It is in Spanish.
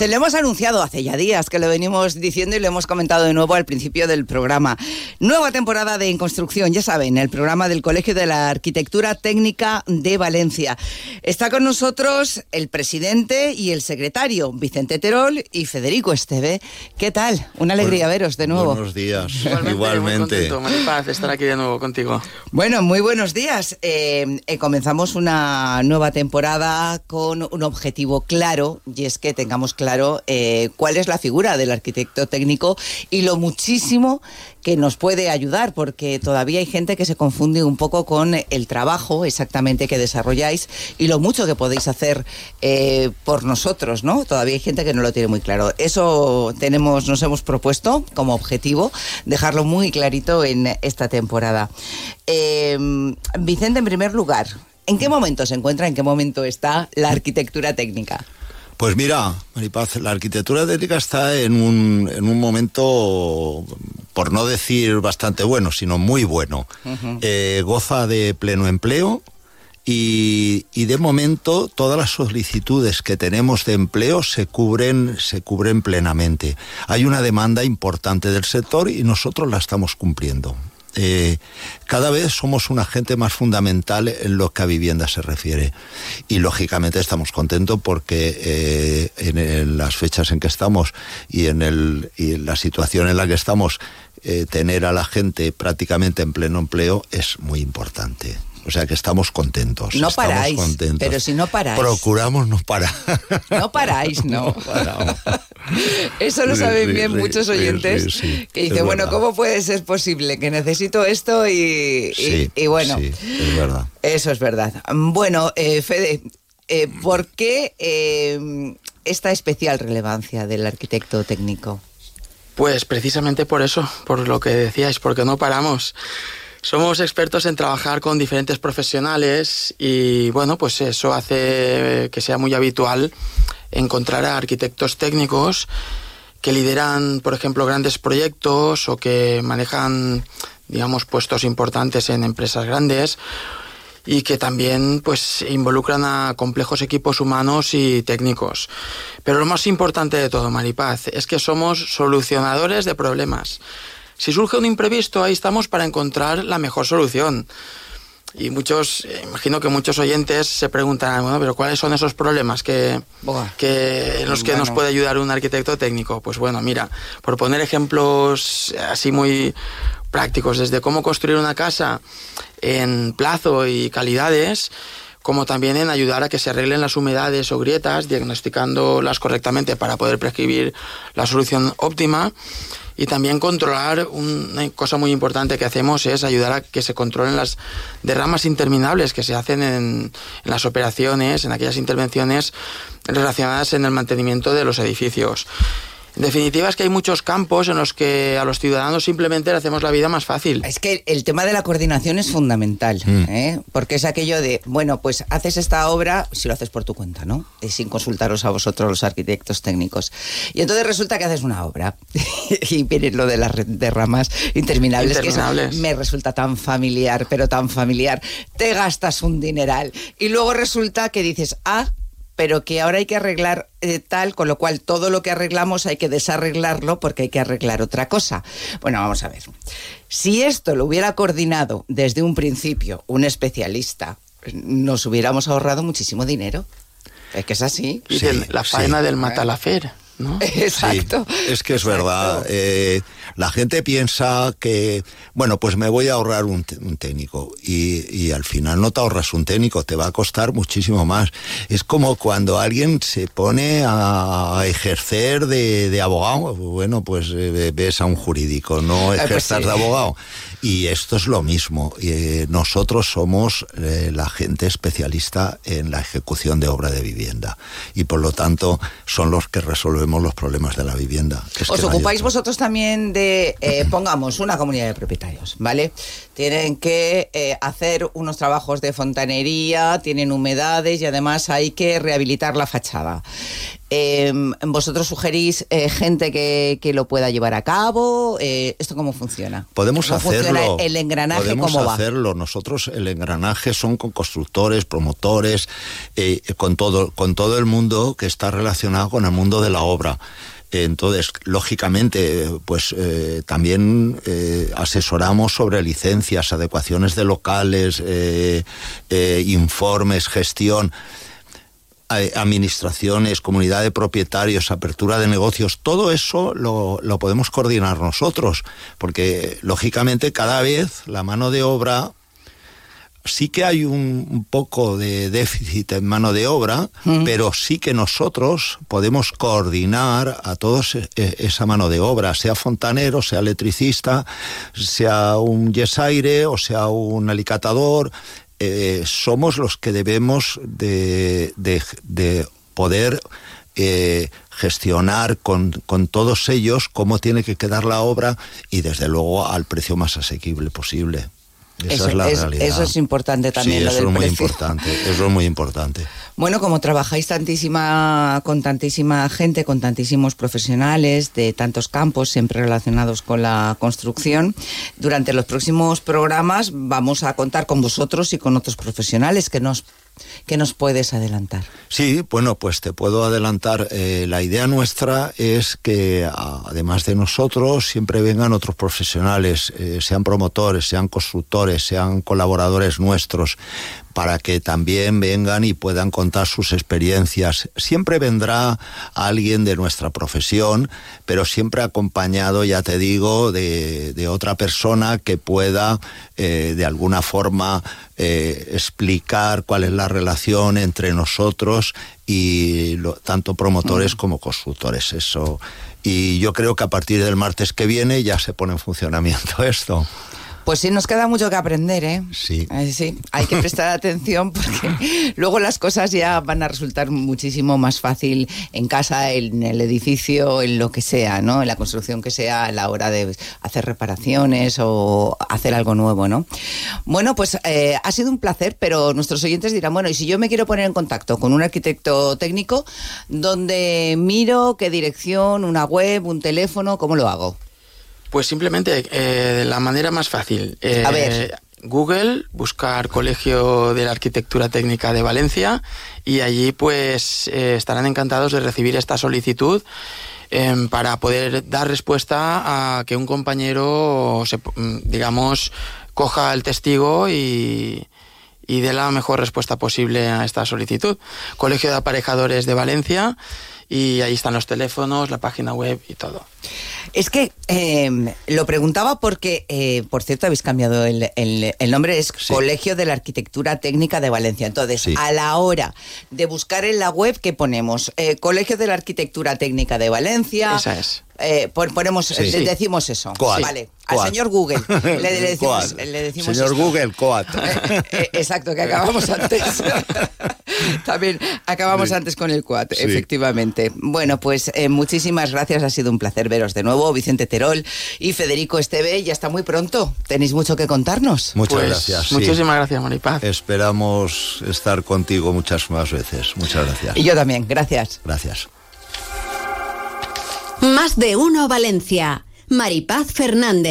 Se lo hemos anunciado hace ya días que lo venimos diciendo y lo hemos comentado de nuevo al principio del programa. Nueva temporada de En Construcción, ya saben, el programa del Colegio de la Arquitectura Técnica de Valencia. Está con nosotros el presidente y el secretario, Vicente Terol y Federico Esteve. ¿Qué tal? Una alegría veros de nuevo. Buenos días. Igualmente. Igualmente. Muy contento, de estar aquí de nuevo contigo. Bueno, muy buenos días. Eh, eh, comenzamos una nueva temporada con un objetivo claro y es que tengamos claro eh, cuál es la figura del arquitecto técnico y lo muchísimo que nos puede ayudar, porque todavía hay gente que se confunde un poco con el trabajo exactamente que desarrolláis y lo mucho que podéis hacer eh, por nosotros, ¿no? Todavía hay gente que no lo tiene muy claro. Eso tenemos, nos hemos propuesto como objetivo dejarlo muy clarito en esta temporada. Eh, Vicente, en primer lugar, ¿en qué momento se encuentra, en qué momento está la arquitectura técnica? Pues mira, Maripaz, la arquitectura técnica está en un, en un momento, por no decir bastante bueno, sino muy bueno. Eh, goza de pleno empleo y, y de momento todas las solicitudes que tenemos de empleo se cubren, se cubren plenamente. Hay una demanda importante del sector y nosotros la estamos cumpliendo. Eh, cada vez somos un agente más fundamental en lo que a vivienda se refiere. Y lógicamente estamos contentos porque eh, en, las fechas en que estamos y en, el, y en la situación en la que estamos, eh, tener a la gente prácticamente en pleno empleo es muy importante. O sea que estamos contentos. No estamos paráis, contentos. pero si no paráis. Procuramos no parar. No paráis, no. paramos. Eso lo Sí, saben sí, bien sí, muchos oyentes sí, sí, que dicen, bueno, verdad. ¿cómo puede ser posible que necesito esto y, y- Sí, y bueno, sí, es verdad. eso es verdad. Bueno, eh, Fede, eh, ¿por qué eh, esta especial relevancia del arquitecto técnico? Pues precisamente por eso, por lo que decíais, porque no paramos. Somos expertos en trabajar con diferentes profesionales y bueno, pues eso hace que sea muy habitual encontrar a arquitectos técnicos que lideran, por ejemplo, grandes proyectos o que manejan, digamos, puestos importantes en empresas grandes y que también pues involucran a complejos equipos humanos y técnicos. Pero lo más importante de todo, Maripaz, es que somos solucionadores de problemas. Si surge un imprevisto, ahí estamos para encontrar la mejor solución. Y muchos, eh, imagino que muchos oyentes se preguntarán, bueno, pero ¿cuáles son esos problemas que, que en los que nos puede ayudar un arquitecto técnico? Pues bueno, mira, por poner ejemplos así muy prácticos, desde cómo construir una casa en plazo y calidades, como también en ayudar a que se arreglen las humedades o grietas, diagnosticándolas correctamente para poder prescribir la solución óptima. Y también controlar, una cosa muy importante que hacemos es ayudar a que se controlen las derramas interminables que se hacen en, las operaciones, en aquellas intervenciones relacionadas en el mantenimiento de los edificios. En definitiva es que hay muchos campos en los que a los ciudadanos simplemente le hacemos la vida más fácil. Es que el tema de la coordinación es fundamental, ¿eh? porque es aquello de, bueno, pues haces esta obra si lo haces por tu cuenta, ¿no? Y sin consultaros a vosotros los arquitectos técnicos. Y entonces resulta que haces una obra y viene lo de las derramas interminables, que eso Interminables. me resulta tan familiar, pero tan familiar. Te gastas un dineral y luego resulta que dices, ah, pero que ahora hay que arreglar eh, tal, con lo cual todo lo que arreglamos hay que desarreglarlo porque hay que arreglar otra cosa. Bueno, vamos a ver. Si esto lo hubiera coordinado desde un principio un especialista, nos hubiéramos ahorrado muchísimo dinero. Es que es así. Y la sí. faena del matalafer, ¿no? Exacto. Sí, es que es Exacto. verdad. Eh, la gente piensa que, bueno, pues me voy a ahorrar un, un técnico y, y al final no te ahorras un técnico, te va a costar muchísimo más. Es como cuando alguien se pone a ejercer de, de abogado, bueno, pues eh, ves a un jurídico, no pues ejerzas sí. de abogado. Y esto es lo mismo. Eh, nosotros somos eh, la gente especialista en la ejecución de obra de vivienda y por lo tanto son los que resolvemos los problemas de la vivienda. Es ¿Os ocupáis otro. vosotros también de, eh, pongamos, una comunidad de propietarios, ¿vale? Tienen que eh, hacer unos trabajos de fontanería, tienen humedades y además hay que rehabilitar la fachada. Eh, ¿Vosotros sugerís eh, gente que, que, lo pueda llevar a cabo? Eh, ¿Esto cómo funciona? Podemos ¿Cómo hacerlo. Funciona el engranaje podemos cómo va? hacerlo. Nosotros el engranaje son con constructores, promotores, eh, con todo, con todo el mundo que está relacionado con el mundo de la obra. Entonces, lógicamente, pues eh, también eh, asesoramos sobre licencias, adecuaciones de locales, eh, informes, gestión administraciones, comunidad de propietarios, apertura de negocios, todo eso lo, lo, podemos coordinar nosotros, porque lógicamente cada vez la mano de obra sí que hay un, poco de déficit en mano de obra, mm. pero sí que nosotros podemos coordinar a todos esa mano de obra, sea fontanero, sea electricista, sea un yesaire o sea un alicatador, eh, somos los que debemos de, de, de poder eh, gestionar con, con, todos ellos cómo tiene que quedar la obra y desde luego al precio más asequible posible. Esa eso, es la es, realidad. Eso es importante también. Sí, lo eso del es muy precio. importante. Eso es muy importante. Bueno, como trabajáis tantísima, con tantísima gente, con tantísimos profesionales de tantos campos, siempre relacionados con la construcción, durante los próximos programas vamos a contar con vosotros y con otros profesionales que nos ¿Qué nos puedes adelantar? Sí, bueno, pues te puedo adelantar. Eh, la idea nuestra es que, además de nosotros, siempre vengan otros profesionales, eh, sean promotores, sean constructores, sean colaboradores nuestros, para que también vengan y puedan contar sus experiencias. Siempre vendrá alguien de nuestra profesión, pero siempre acompañado, ya te digo, de, de otra persona que pueda eh, de alguna forma eh, explicar cuál es la relación entre nosotros y lo, tanto promotores como constructores. Eso. Y yo creo que a partir del martes que viene ya se pone en funcionamiento esto. Pues sí, nos queda mucho que aprender, ¿eh? Sí. Eh, sí, hay que prestar atención porque luego las cosas ya van a resultar muchísimo más fácil en casa, en el edificio, en lo que sea, ¿no? En la construcción que sea, a la hora de hacer reparaciones o hacer algo nuevo, ¿no? Bueno, pues eh, ha sido un placer, pero nuestros oyentes dirán, bueno, y si yo me quiero poner en contacto con un arquitecto técnico, ¿dónde miro? ¿Qué dirección? ¿Una web? ¿Un teléfono? ¿Cómo lo hago? Pues simplemente eh, la manera más fácil. Eh, A ver. Google, buscar Colegio de la Arquitectura Técnica de Valencia y allí pues eh, estarán encantados de recibir esta solicitud eh, para poder dar respuesta a que un compañero, se, digamos, coja el testigo y, y dé la mejor respuesta posible a esta solicitud. Colegio de Aparejadores de Valencia y ahí están los teléfonos, la página web y todo. Es que eh, lo preguntaba porque, eh, por cierto, habéis cambiado el, el, el nombre, es sí. Colegio de la Arquitectura Técnica de Valencia. Entonces, sí. a la hora de buscar en la web, ¿qué ponemos? Eh, Colegio de la Arquitectura Técnica de Valencia. Esa es. Eh, ponemos, sí. le decimos eso. Coat. Vale. Coat. Al señor Google le, le decimos, Coat. le decimos Señor esto. Google, Coat. Eh, exacto, que acabamos antes. También acabamos antes con el Coat, efectivamente. Bueno, pues eh, muchísimas gracias, ha sido un placer veros de nuevo, Vicente Terol y Federico Esteve, ya está muy pronto. Tenéis mucho que contarnos. Muchas Pues, gracias. Muchísimas gracias, Maripaz. Esperamos estar contigo muchas más veces. Muchas gracias. Y yo también, gracias. Gracias. Más de uno Valencia. Maripaz Fernández.